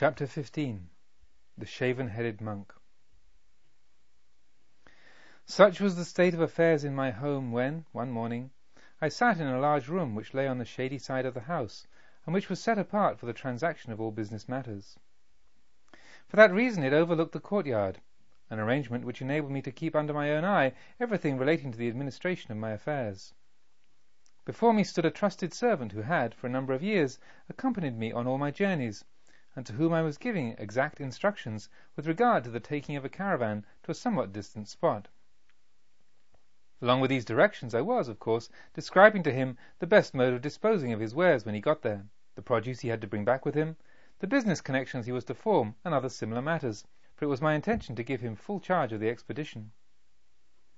Chapter 15 The Shaven Headed Monk Such was the state of affairs in my home when, one morning, I sat in a large room which lay on the shady side of the house, and which was set apart for the transaction of all business matters. For that reason it overlooked the courtyard, an arrangement which enabled me to keep under my own eye everything relating to the administration of my affairs. Before me stood a trusted servant who had, for a number of years, accompanied me on all my journeys and to whom I was giving exact instructions with regard to the taking of a caravan to a somewhat distant spot. Along with these directions I was, of course, describing to him the best mode of disposing of his wares when he got there, the produce he had to bring back with him, the business connections he was to form, and other similar matters, for it was my intention to give him full charge of the expedition.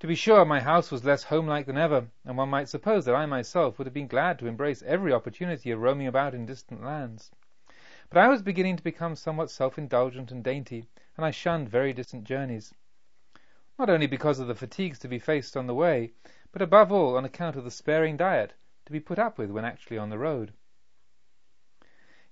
To be sure, my house was less homelike than ever, and one might suppose that I myself would have been glad to embrace every opportunity of roaming about in distant lands. But I was beginning to become somewhat self-indulgent and dainty, and I shunned very distant journeys. Not only because of the fatigues to be faced on the way, but above all on account of the sparing diet to be put up with when actually on the road.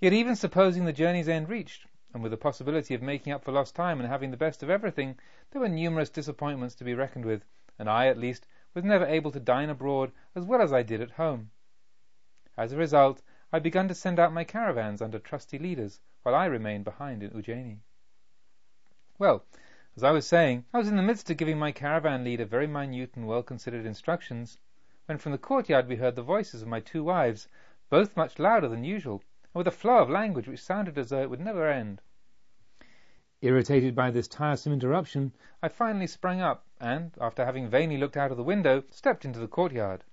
Yet even supposing the journey's end reached, and with the possibility of making up for lost time and having the best of everything, there were numerous disappointments to be reckoned with, and I, at least, was never able to dine abroad as well as I did at home. As a result, I began to send out my caravans under trusty leaders, while I remained behind in Ujjaini. Well, as I was saying, I was in the midst of giving my caravan leader very minute and well considered instructions, when from the courtyard we heard the voices of my two wives, both much louder than usual, and with a flow of language which sounded as though it would never end. Irritated by this tiresome interruption, I finally sprang up, and, after having vainly looked out of the window, stepped into the courtyard.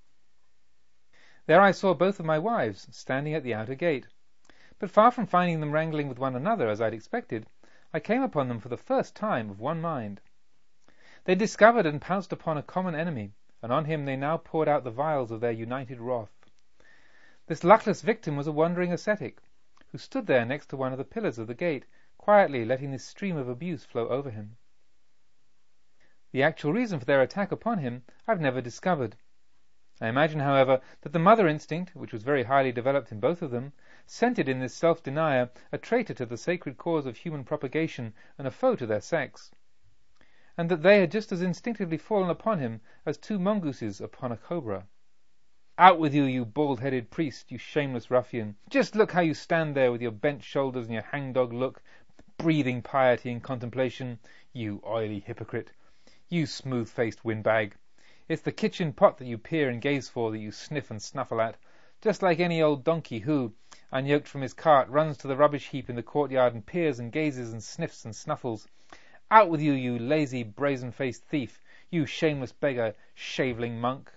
There I saw both of my wives standing at the outer gate, but far from finding them wrangling with one another as I had expected, I came upon them for the first time of one mind. They discovered and pounced upon a common enemy, and on him they now poured out the vials of their united wrath. This luckless victim was a wandering ascetic, who stood there next to one of the pillars of the gate, quietly letting this stream of abuse flow over him. The actual reason for their attack upon him I have never discovered. I imagine, however, that the mother instinct, which was very highly developed in both of them, scented in this self-denier a traitor to the sacred cause of human propagation and a foe to their sex, and that they had just as instinctively fallen upon him as two mongooses upon a cobra. Out with you, you bald-headed priest, you shameless ruffian! Just look how you stand there with your bent shoulders and your hangdog look, breathing piety and contemplation, you oily hypocrite, you smooth-faced windbag! It's the kitchen pot that you peer and gaze for, that you sniff and snuffle at, just like any old donkey who, unyoked from his cart, runs to the rubbish heap in the courtyard and peers and gazes and sniffs and snuffles. Out with you, you lazy, brazen-faced thief, you shameless beggar, shaveling monk!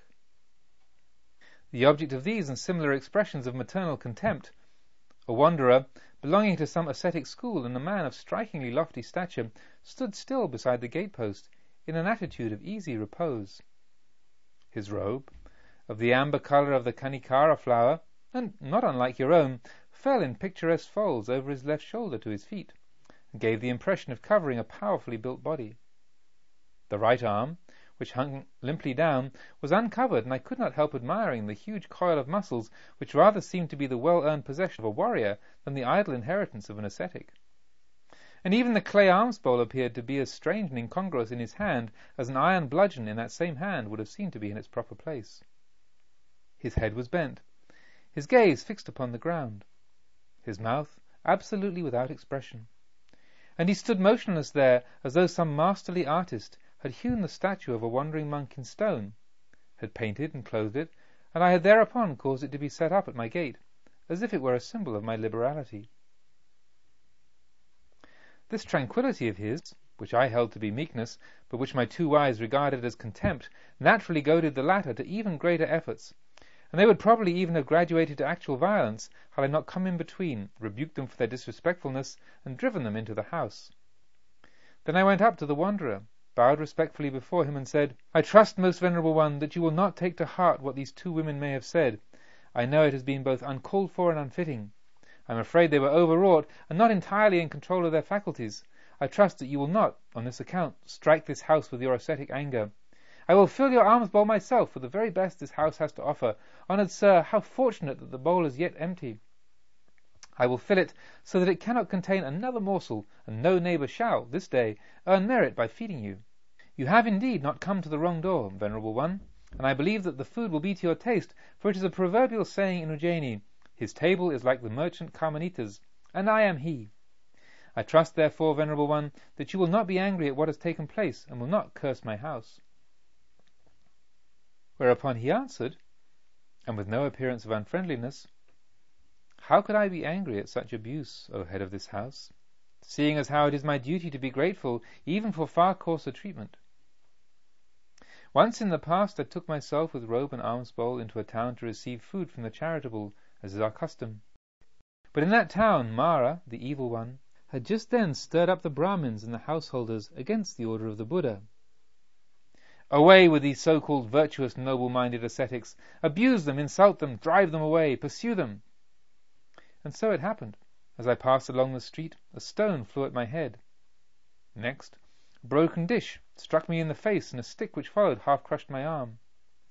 The object of these and similar expressions of maternal contempt, a wanderer belonging to some ascetic school and a man of strikingly lofty stature, stood still beside the gatepost in an attitude of easy repose. His robe, of the amber color of the kanikara flower, and not unlike your own, fell in picturesque folds over his left shoulder to his feet, and gave the impression of covering a powerfully built body. The right arm, which hung limply down, was uncovered, and I could not help admiring the huge coil of muscles which rather seemed to be the well-earned possession of a warrior than the idle inheritance of an ascetic and even the clay alms bowl appeared to be as strange and incongruous in his hand as an iron bludgeon in that same hand would have seemed to be in its proper place. His head was bent, his gaze fixed upon the ground, his mouth absolutely without expression, and he stood motionless there as though some masterly artist had hewn the statue of a wandering monk in stone, had painted and clothed it, and I had thereupon caused it to be set up at my gate, as if it were a symbol of my liberality. This tranquillity of his, which I held to be meekness, but which my two wives regarded as contempt, naturally goaded the latter to even greater efforts, and they would probably even have graduated to actual violence had I not come in between, rebuked them for their disrespectfulness, and driven them into the house. Then I went up to the wanderer, bowed respectfully before him, and said, I trust, most venerable one, that you will not take to heart what these two women may have said. I know it has been both uncalled for and unfitting. I am afraid they were overwrought, and not entirely in control of their faculties. I trust that you will not, on this account, strike this house with your ascetic anger. I will fill your alms bowl myself with the very best this house has to offer. Honoured sir, how fortunate that the bowl is yet empty! I will fill it so that it cannot contain another morsel, and no neighbour shall, this day, earn merit by feeding you. You have indeed not come to the wrong door, venerable one, and I believe that the food will be to your taste, for it is a proverbial saying in Ujjaini, His table is like the merchant Kamanita's, and I am he. I trust, therefore, venerable one, that you will not be angry at what has taken place, and will not curse my house. Whereupon he answered, and with no appearance of unfriendliness, How could I be angry at such abuse, O head of this house, seeing as how it is my duty to be grateful even for far coarser treatment? Once in the past I took myself with robe and alms bowl into a town to receive food from the charitable, as is our custom. But in that town Mara, the evil one, had just then stirred up the Brahmins and the householders against the order of the Buddha. Away with these so-called virtuous, noble-minded ascetics! Abuse them, insult them, drive them away, pursue them! And so it happened. As I passed along the street, a stone flew at my head. Next, a broken dish struck me in the face, and a stick which followed half crushed my arm.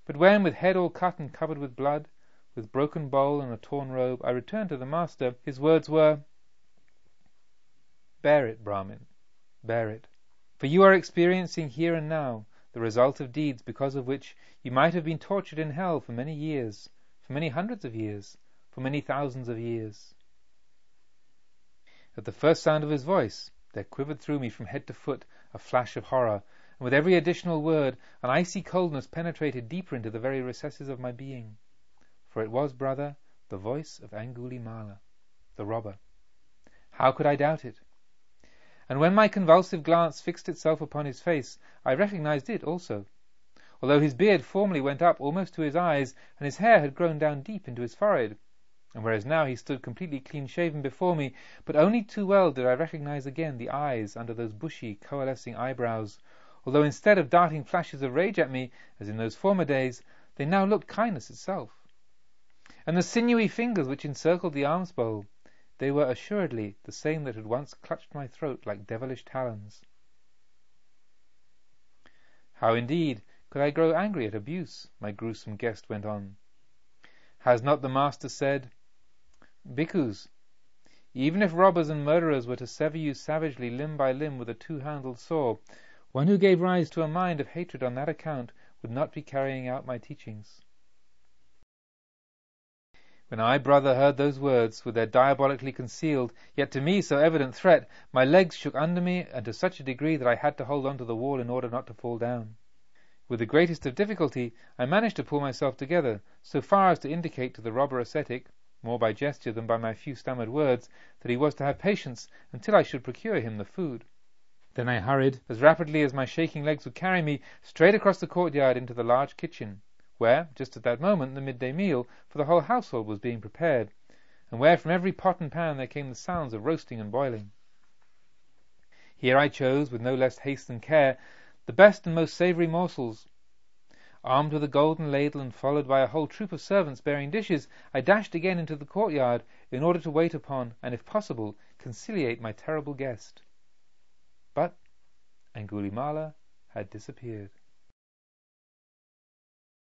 But when, with head all cut and covered with blood, with broken bowl and a torn robe, I returned to the master, his words were, Bear it, Brahmin, bear it, for you are experiencing here and now the result of deeds because of which you might have been tortured in hell for many years, for many hundreds of years, for many thousands of years. At the first sound of his voice, there quivered through me from head to foot a flash of horror, and with every additional word an icy coldness penetrated deeper into the very recesses of my being. For it was, brother, the voice of Angulimala, the robber. How could I doubt it? and when my convulsive glance fixed itself upon his face, I recognized it also. Although his beard formerly went up almost to his eyes, and his hair had grown down deep into his forehead, and whereas now he stood completely clean shaven before me, but only too well did I recognize again the eyes under those bushy, coalescing eyebrows, although instead of darting flashes of rage at me, as in those former days, they now looked kindness itself. And the sinewy fingers which encircled the alms bowl, they were assuredly the same that had once clutched my throat like devilish talons. How, indeed, could I grow angry at abuse? my gruesome guest went on. Has not the Master said, Bhikkhus, even if robbers and murderers were to sever you savagely limb by limb with a two-handled saw, one who gave rise to a mind of hatred on that account would not be carrying out my teachings. When I, brother, heard those words, with their diabolically concealed, yet to me so evident threat, my legs shook under me, and to such a degree that I had to hold on to the wall in order not to fall down. With the greatest of difficulty, I managed to pull myself together, so far as to indicate to the robber ascetic, more by gesture than by my few stammered words, that he was to have patience until I should procure him the food. Then I hurried, as rapidly as my shaking legs would carry me, straight across the courtyard into the large kitchen where, just at that moment, the midday meal for the whole household was being prepared, and where from every pot and pan there came the sounds of roasting and boiling. Here I chose, with no less haste than care, the best and most savoury morsels. Armed with a golden ladle and followed by a whole troop of servants bearing dishes, I dashed again into the courtyard in order to wait upon, and if possible, conciliate my terrible guest. But Angulimala had disappeared.